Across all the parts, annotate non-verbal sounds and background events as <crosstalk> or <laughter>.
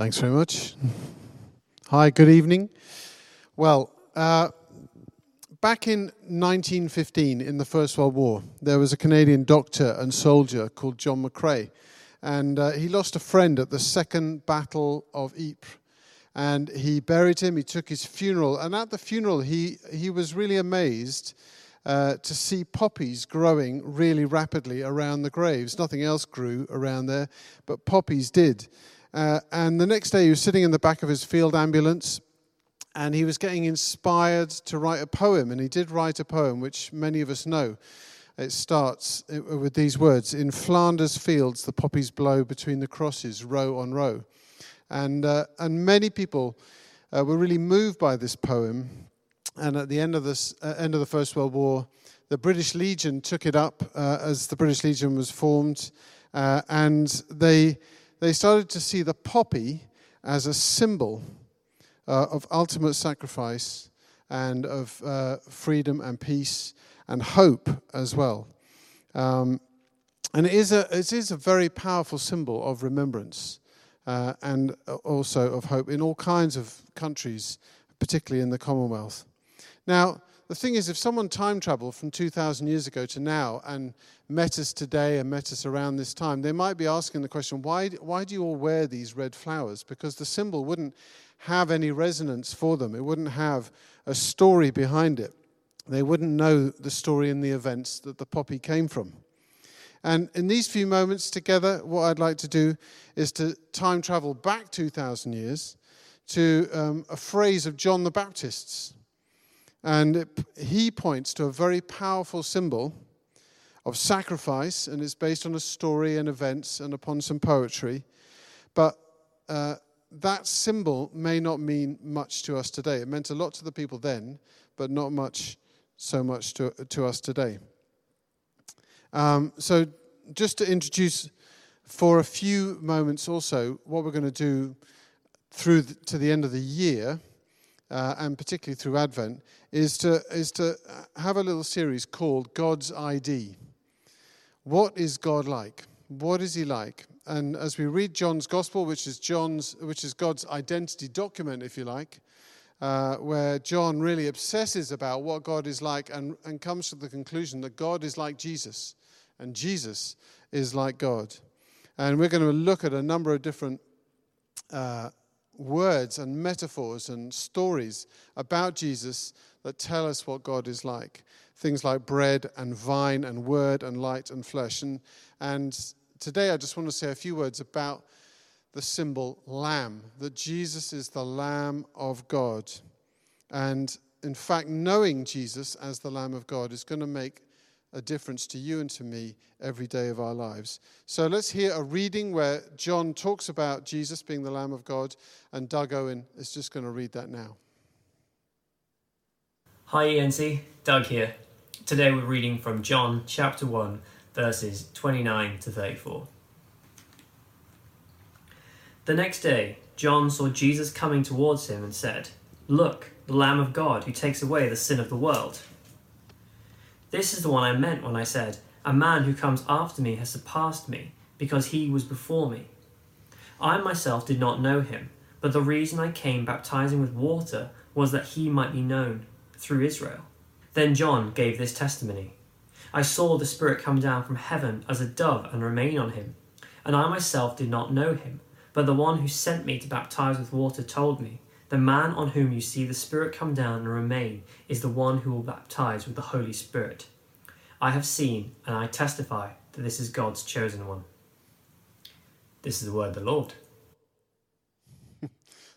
Thanks very much. Hi, good evening. Well, uh, back in 1915, in the First World War, there was a Canadian doctor and soldier called John McCrae, and uh, he lost a friend at the Second Battle of Ypres. And he buried him, he took his funeral, and at the funeral, he, he was really amazed uh, to see poppies growing really rapidly around the graves. Nothing else grew around there, but poppies did. Uh, and the next day, he was sitting in the back of his field ambulance and he was getting inspired to write a poem. And he did write a poem, which many of us know. It starts uh, with these words In Flanders fields, the poppies blow between the crosses, row on row. And, uh, and many people uh, were really moved by this poem. And at the end of, this, uh, end of the First World War, the British Legion took it up uh, as the British Legion was formed. Uh, and they they started to see the poppy as a symbol uh, of ultimate sacrifice and of uh, freedom and peace and hope as well. Um, and it is, a, it is a very powerful symbol of remembrance uh, and also of hope in all kinds of countries, particularly in the Commonwealth. Now, the thing is, if someone time traveled from 2,000 years ago to now and met us today and met us around this time, they might be asking the question, why, why do you all wear these red flowers? Because the symbol wouldn't have any resonance for them, it wouldn't have a story behind it. They wouldn't know the story and the events that the poppy came from. And in these few moments together, what I'd like to do is to time travel back 2,000 years to um, a phrase of John the Baptist's and it, he points to a very powerful symbol of sacrifice, and it's based on a story and events and upon some poetry. But uh, that symbol may not mean much to us today. It meant a lot to the people then, but not much so much to, to us today. Um, so, just to introduce for a few moments also what we're going to do through the, to the end of the year uh, and particularly through Advent, is to, is to have a little series called God's ID. What is God like? What is He like? And as we read John's Gospel, which is John's, which is God's identity document, if you like, uh, where John really obsesses about what God is like and, and comes to the conclusion that God is like Jesus and Jesus is like God. And we're going to look at a number of different uh, words and metaphors and stories about Jesus that tell us what God is like. Things like bread and vine and word and light and flesh. And, and today I just want to say a few words about the symbol lamb, that Jesus is the Lamb of God. And in fact, knowing Jesus as the Lamb of God is going to make a difference to you and to me every day of our lives. So let's hear a reading where John talks about Jesus being the Lamb of God, and Doug Owen is just going to read that now. Hi, ENC, Doug here. Today we're reading from John chapter 1, verses 29 to 34. The next day, John saw Jesus coming towards him and said, Look, the Lamb of God who takes away the sin of the world. This is the one I meant when I said, A man who comes after me has surpassed me, because he was before me. I myself did not know him, but the reason I came baptizing with water was that he might be known through Israel. Then John gave this testimony I saw the Spirit come down from heaven as a dove and remain on him. And I myself did not know him, but the one who sent me to baptize with water told me, the man on whom you see the Spirit come down and remain is the one who will baptize with the Holy Spirit. I have seen and I testify that this is God's chosen one. This is the word of the Lord. <laughs>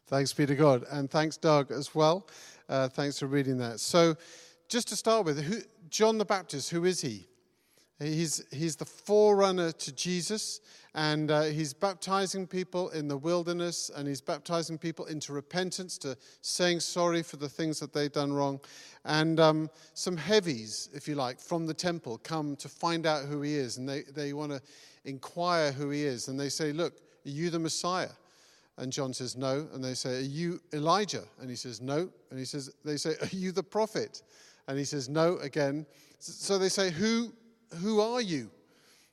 thanks be to God. And thanks, Doug, as well. Uh, thanks for reading that. So, just to start with, who, John the Baptist, who is he? He's, he's the forerunner to Jesus, and uh, he's baptizing people in the wilderness, and he's baptizing people into repentance, to saying sorry for the things that they've done wrong. And um, some heavies, if you like, from the temple come to find out who he is, and they, they want to inquire who he is. And they say, Look, are you the Messiah? And John says, No. And they say, Are you Elijah? And he says, No. And he says, They say, Are you the prophet? And he says, No again. So they say, Who who are you?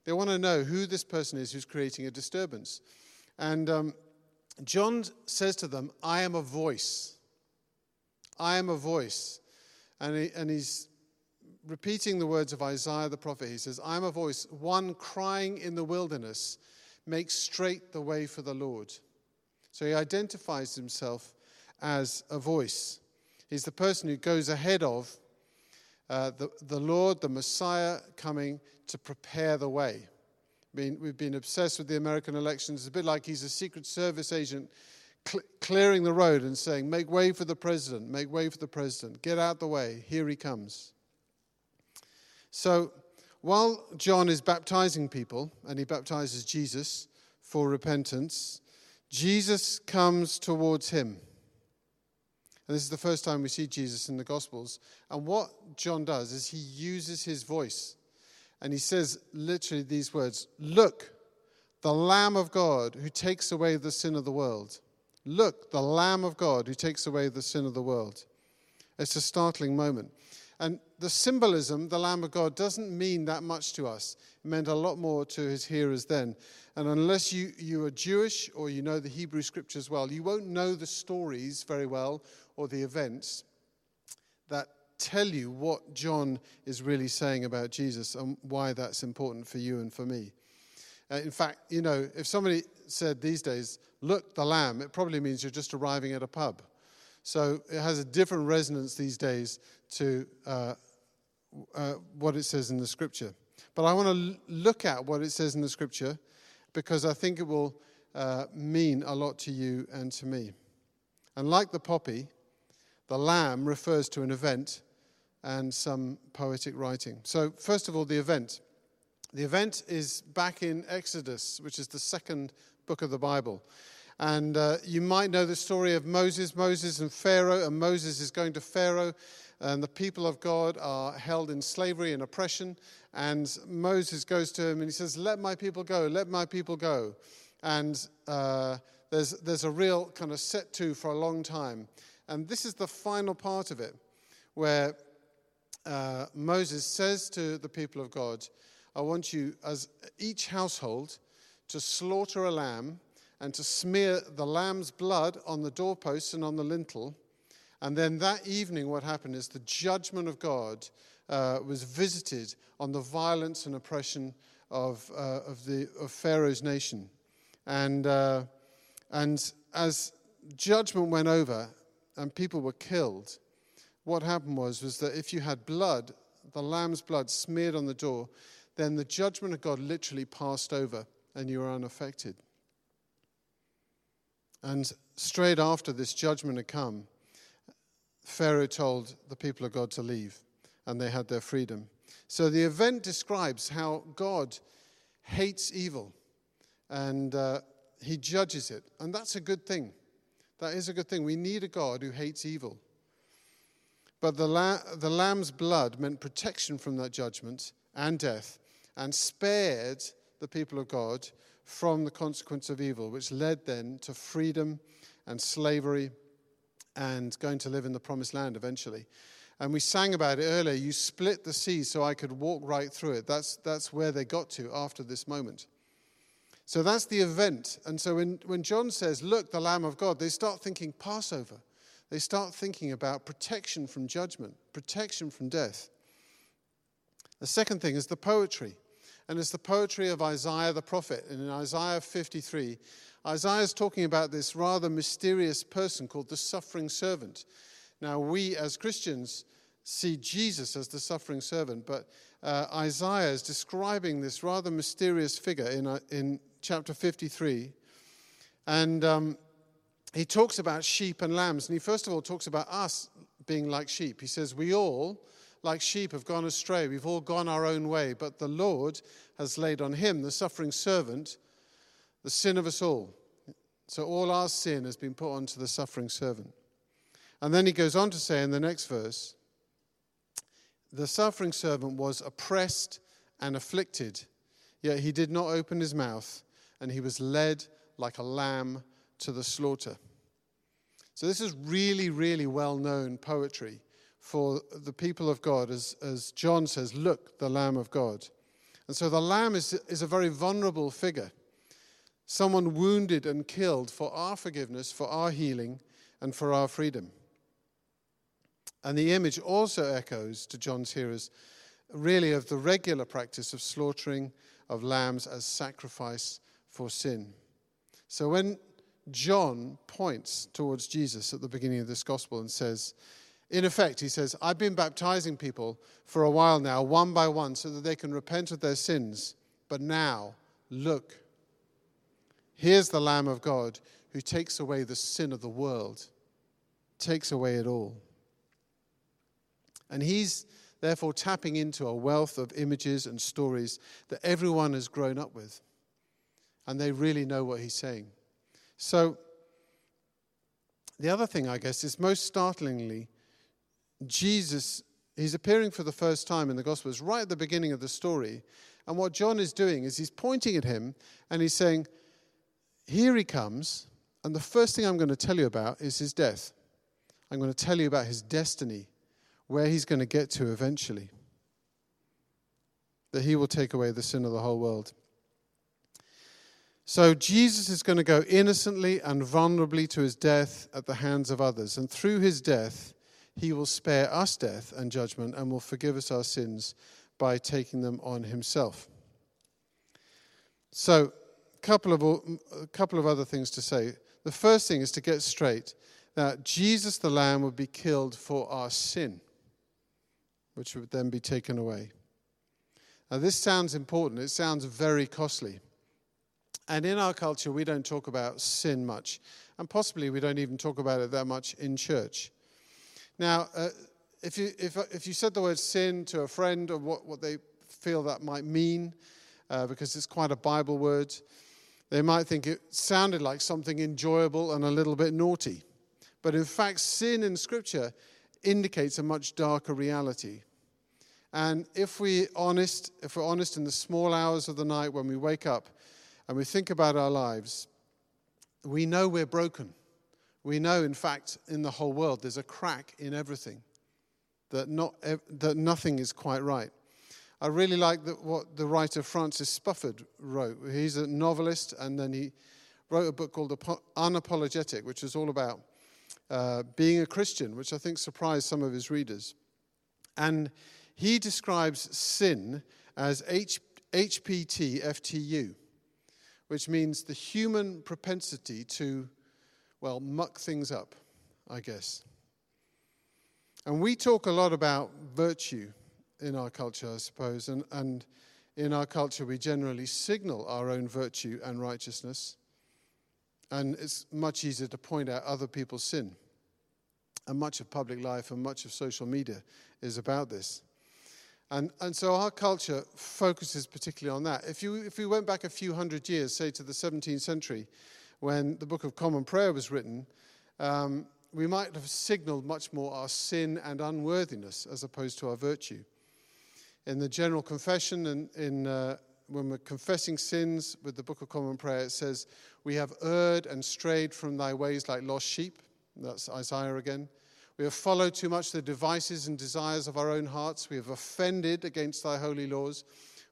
They want to know who this person is who's creating a disturbance. And um, John says to them, I am a voice. I am a voice. And, he, and he's repeating the words of Isaiah the prophet. He says, I am a voice, one crying in the wilderness, make straight the way for the Lord. So he identifies himself as a voice. He's the person who goes ahead of uh, the, the Lord, the Messiah, coming to prepare the way. Been, we've been obsessed with the American elections. It's a bit like he's a Secret Service agent cl- clearing the road and saying, Make way for the president, make way for the president, get out the way, here he comes. So while John is baptizing people, and he baptizes Jesus for repentance, Jesus comes towards him. And this is the first time we see Jesus in the Gospels. And what John does is he uses his voice. And he says literally these words Look, the Lamb of God who takes away the sin of the world. Look, the Lamb of God who takes away the sin of the world. It's a startling moment. And the symbolism, the Lamb of God, doesn't mean that much to us. It meant a lot more to his hearers then. And unless you, you are Jewish or you know the Hebrew scriptures well, you won't know the stories very well or the events that tell you what John is really saying about Jesus and why that's important for you and for me. Uh, in fact, you know, if somebody said these days, look, the lamb, it probably means you're just arriving at a pub. So it has a different resonance these days to uh, uh, what it says in the scripture. But I want to l- look at what it says in the scripture because I think it will uh, mean a lot to you and to me. And like the poppy, the lamb refers to an event and some poetic writing. So, first of all, the event. The event is back in Exodus, which is the second book of the Bible. And uh, you might know the story of Moses, Moses and Pharaoh, and Moses is going to Pharaoh, and the people of God are held in slavery and oppression. And Moses goes to him and he says, Let my people go, let my people go. And uh, there's, there's a real kind of set to for a long time. And this is the final part of it, where uh, Moses says to the people of God, I want you, as each household, to slaughter a lamb and to smear the lamb's blood on the doorposts and on the lintel. And then that evening, what happened is the judgment of God uh, was visited on the violence and oppression of, uh, of, the, of Pharaoh's nation. And, uh, and as judgment went over and people were killed, what happened was, was that if you had blood, the lamb's blood smeared on the door, then the judgment of God literally passed over and you were unaffected. And straight after this judgment had come, Pharaoh told the people of God to leave, and they had their freedom. So the event describes how God hates evil and uh, he judges it. And that's a good thing. That is a good thing. We need a God who hates evil. But the, la- the lamb's blood meant protection from that judgment and death and spared the people of God from the consequence of evil, which led then to freedom and slavery and going to live in the promised land eventually. And we sang about it earlier. You split the sea so I could walk right through it. That's, that's where they got to after this moment. So that's the event. And so when, when John says, Look, the Lamb of God, they start thinking Passover. They start thinking about protection from judgment, protection from death. The second thing is the poetry and it's the poetry of Isaiah the prophet. And in Isaiah 53, Isaiah is talking about this rather mysterious person called the suffering servant. Now, we as Christians see Jesus as the suffering servant, but uh, Isaiah is describing this rather mysterious figure in, uh, in chapter 53. And um, he talks about sheep and lambs. And he first of all talks about us being like sheep. He says, We all like sheep have gone astray. We've all gone our own way, but the Lord has laid on him, the suffering servant, the sin of us all. So all our sin has been put onto the suffering servant. And then he goes on to say in the next verse the suffering servant was oppressed and afflicted, yet he did not open his mouth, and he was led like a lamb to the slaughter. So, this is really, really well known poetry for the people of God, as, as John says, Look, the Lamb of God. And so the Lamb is, is a very vulnerable figure. Someone wounded and killed for our forgiveness, for our healing, and for our freedom. And the image also echoes to John's hearers really of the regular practice of slaughtering of lambs as sacrifice for sin. So when John points towards Jesus at the beginning of this gospel and says, in effect, he says, I've been baptizing people for a while now, one by one, so that they can repent of their sins. But now, look, here's the Lamb of God who takes away the sin of the world, takes away it all. And he's therefore tapping into a wealth of images and stories that everyone has grown up with. And they really know what he's saying. So, the other thing, I guess, is most startlingly, Jesus, he's appearing for the first time in the Gospels right at the beginning of the story. And what John is doing is he's pointing at him and he's saying, Here he comes. And the first thing I'm going to tell you about is his death. I'm going to tell you about his destiny where he's going to get to eventually. That he will take away the sin of the whole world. So Jesus is going to go innocently and vulnerably to his death at the hands of others. And through his death, he will spare us death and judgment and will forgive us our sins by taking them on himself. So, couple of, a couple of other things to say. The first thing is to get straight that Jesus the Lamb would be killed for our sin which would then be taken away. Now, this sounds important. It sounds very costly. And in our culture, we don't talk about sin much. And possibly we don't even talk about it that much in church. Now, uh, if, you, if, if you said the word sin to a friend or what, what they feel that might mean, uh, because it's quite a Bible word, they might think it sounded like something enjoyable and a little bit naughty. But in fact, sin in Scripture indicates a much darker reality. And if we honest, if we're honest in the small hours of the night when we wake up and we think about our lives, we know we're broken. We know, in fact, in the whole world, there's a crack in everything, that, not, that nothing is quite right. I really like the, what the writer Francis Spufford wrote. He's a novelist, and then he wrote a book called Unapologetic, which is all about uh, being a Christian, which I think surprised some of his readers. And he describes sin as H- HPT FTU, which means the human propensity to, well, muck things up, I guess. And we talk a lot about virtue in our culture, I suppose, and, and in our culture we generally signal our own virtue and righteousness. And it's much easier to point out other people's sin. And much of public life and much of social media is about this. And, and so our culture focuses particularly on that. If, you, if we went back a few hundred years, say to the 17th century, when the Book of Common Prayer was written, um, we might have signaled much more our sin and unworthiness as opposed to our virtue. In the general confession and in, uh, when we're confessing sins with the Book of Common Prayer, it says, We have erred and strayed from thy ways like lost sheep. That's Isaiah again. We have followed too much the devices and desires of our own hearts. We have offended against thy holy laws.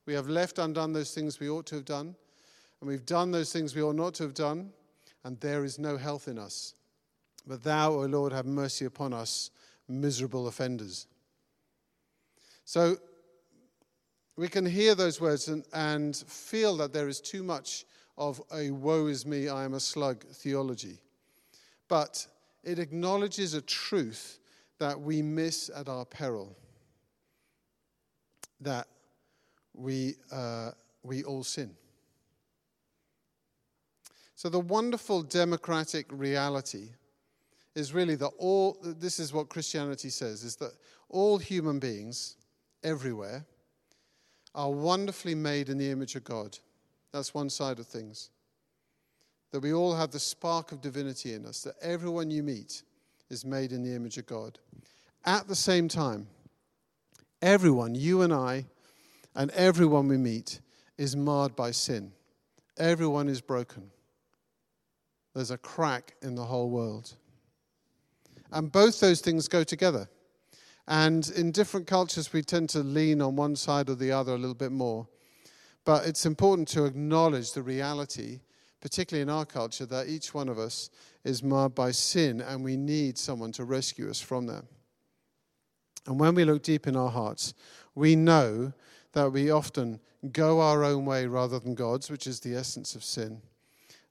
We have left undone those things we ought to have done. And we've done those things we ought not to have done. And there is no health in us. But thou, O Lord, have mercy upon us, miserable offenders. So we can hear those words and, and feel that there is too much of a woe is me, I am a slug theology. But it acknowledges a truth that we miss at our peril that we, uh, we all sin. So, the wonderful democratic reality is really that all, this is what Christianity says, is that all human beings everywhere are wonderfully made in the image of God. That's one side of things. That we all have the spark of divinity in us, that everyone you meet is made in the image of God. At the same time, everyone, you and I, and everyone we meet, is marred by sin. Everyone is broken. There's a crack in the whole world. And both those things go together. And in different cultures, we tend to lean on one side or the other a little bit more. But it's important to acknowledge the reality particularly in our culture, that each one of us is marred by sin and we need someone to rescue us from that. And when we look deep in our hearts, we know that we often go our own way rather than God's, which is the essence of sin.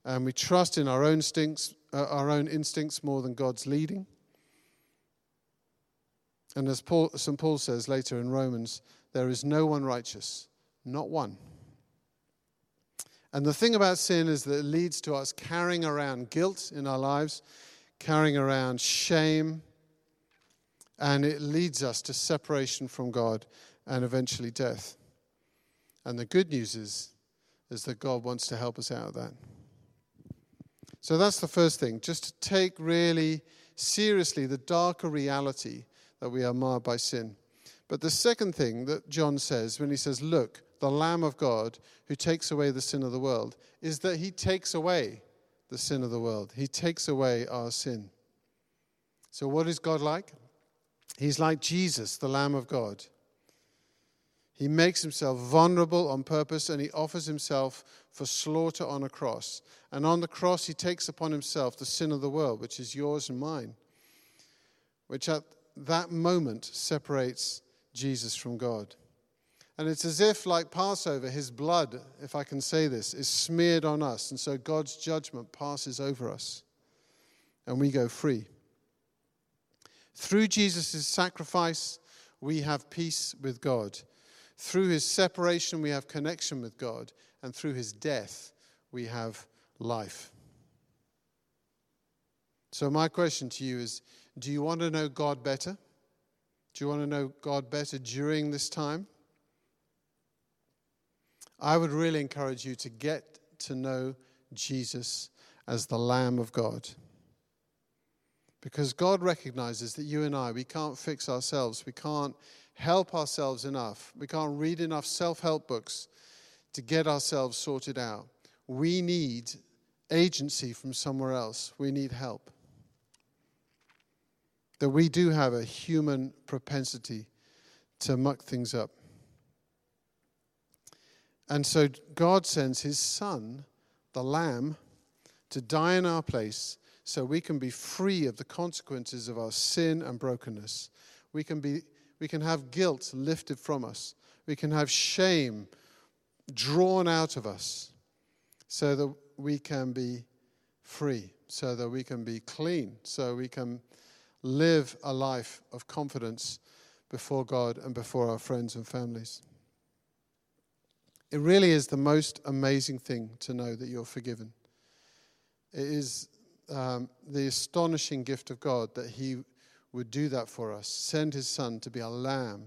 And we trust in our own instincts, uh, our own instincts more than God's leading. And as Paul, St. Paul says later in Romans, there is no one righteous, not one. And the thing about sin is that it leads to us carrying around guilt in our lives, carrying around shame, and it leads us to separation from God and eventually death. And the good news is, is that God wants to help us out of that. So that's the first thing, just to take really seriously the darker reality that we are marred by sin. But the second thing that John says when he says, Look, the Lamb of God who takes away the sin of the world, is that he takes away the sin of the world. He takes away our sin. So, what is God like? He's like Jesus, the Lamb of God. He makes himself vulnerable on purpose and he offers himself for slaughter on a cross. And on the cross, he takes upon himself the sin of the world, which is yours and mine, which at that moment separates Jesus from God. And it's as if, like Passover, his blood, if I can say this, is smeared on us. And so God's judgment passes over us. And we go free. Through Jesus' sacrifice, we have peace with God. Through his separation, we have connection with God. And through his death, we have life. So, my question to you is do you want to know God better? Do you want to know God better during this time? I would really encourage you to get to know Jesus as the Lamb of God. Because God recognizes that you and I, we can't fix ourselves. We can't help ourselves enough. We can't read enough self help books to get ourselves sorted out. We need agency from somewhere else. We need help. That we do have a human propensity to muck things up. And so God sends his son, the Lamb, to die in our place so we can be free of the consequences of our sin and brokenness. We can, be, we can have guilt lifted from us. We can have shame drawn out of us so that we can be free, so that we can be clean, so we can live a life of confidence before God and before our friends and families. It really is the most amazing thing to know that you're forgiven. It is um, the astonishing gift of God that He would do that for us, send His Son to be a lamb.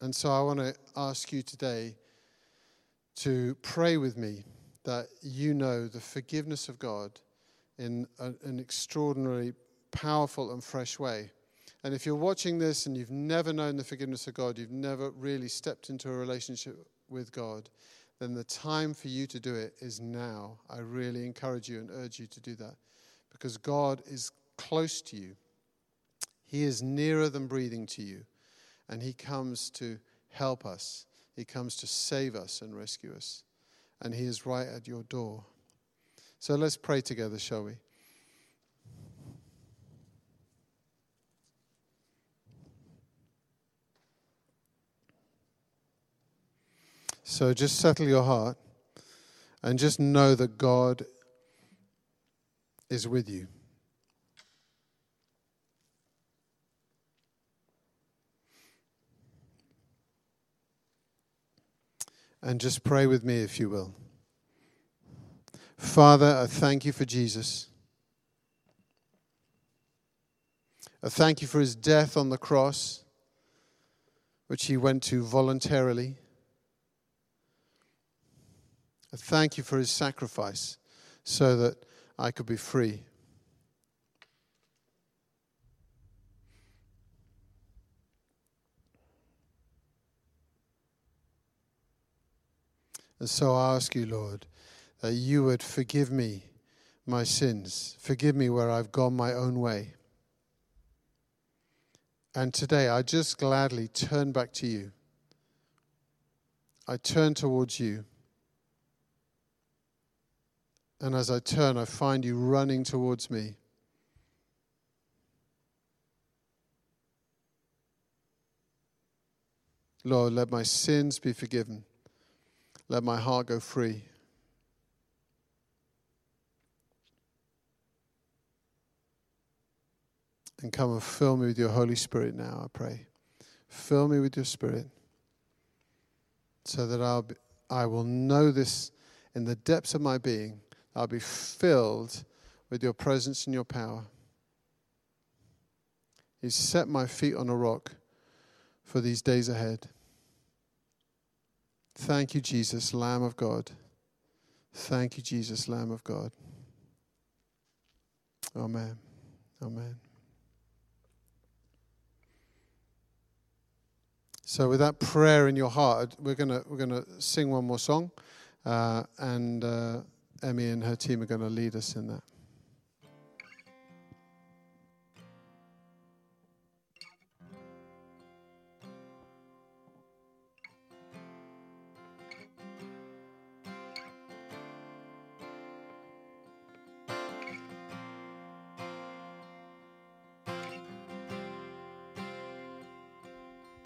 And so I want to ask you today to pray with me that you know the forgiveness of God in a, an extraordinarily powerful and fresh way. And if you're watching this and you've never known the forgiveness of God, you've never really stepped into a relationship with God, then the time for you to do it is now. I really encourage you and urge you to do that because God is close to you. He is nearer than breathing to you, and He comes to help us. He comes to save us and rescue us, and He is right at your door. So let's pray together, shall we? So just settle your heart and just know that God is with you. And just pray with me if you will. Father, I thank you for Jesus. I thank you for his death on the cross, which he went to voluntarily. I thank you for his sacrifice so that I could be free. And so I ask you, Lord, that you would forgive me my sins, forgive me where I've gone my own way. And today I just gladly turn back to you. I turn towards you. And as I turn, I find you running towards me. Lord, let my sins be forgiven. Let my heart go free. And come and fill me with your Holy Spirit now, I pray. Fill me with your Spirit so that I'll be, I will know this in the depths of my being. I'll be filled with your presence and your power. You set my feet on a rock for these days ahead. Thank you, Jesus, Lamb of God. Thank you, Jesus, Lamb of God. Amen. Amen. So, with that prayer in your heart, we're gonna we're gonna sing one more song, uh, and uh, Emmy and her team are going to lead us in that.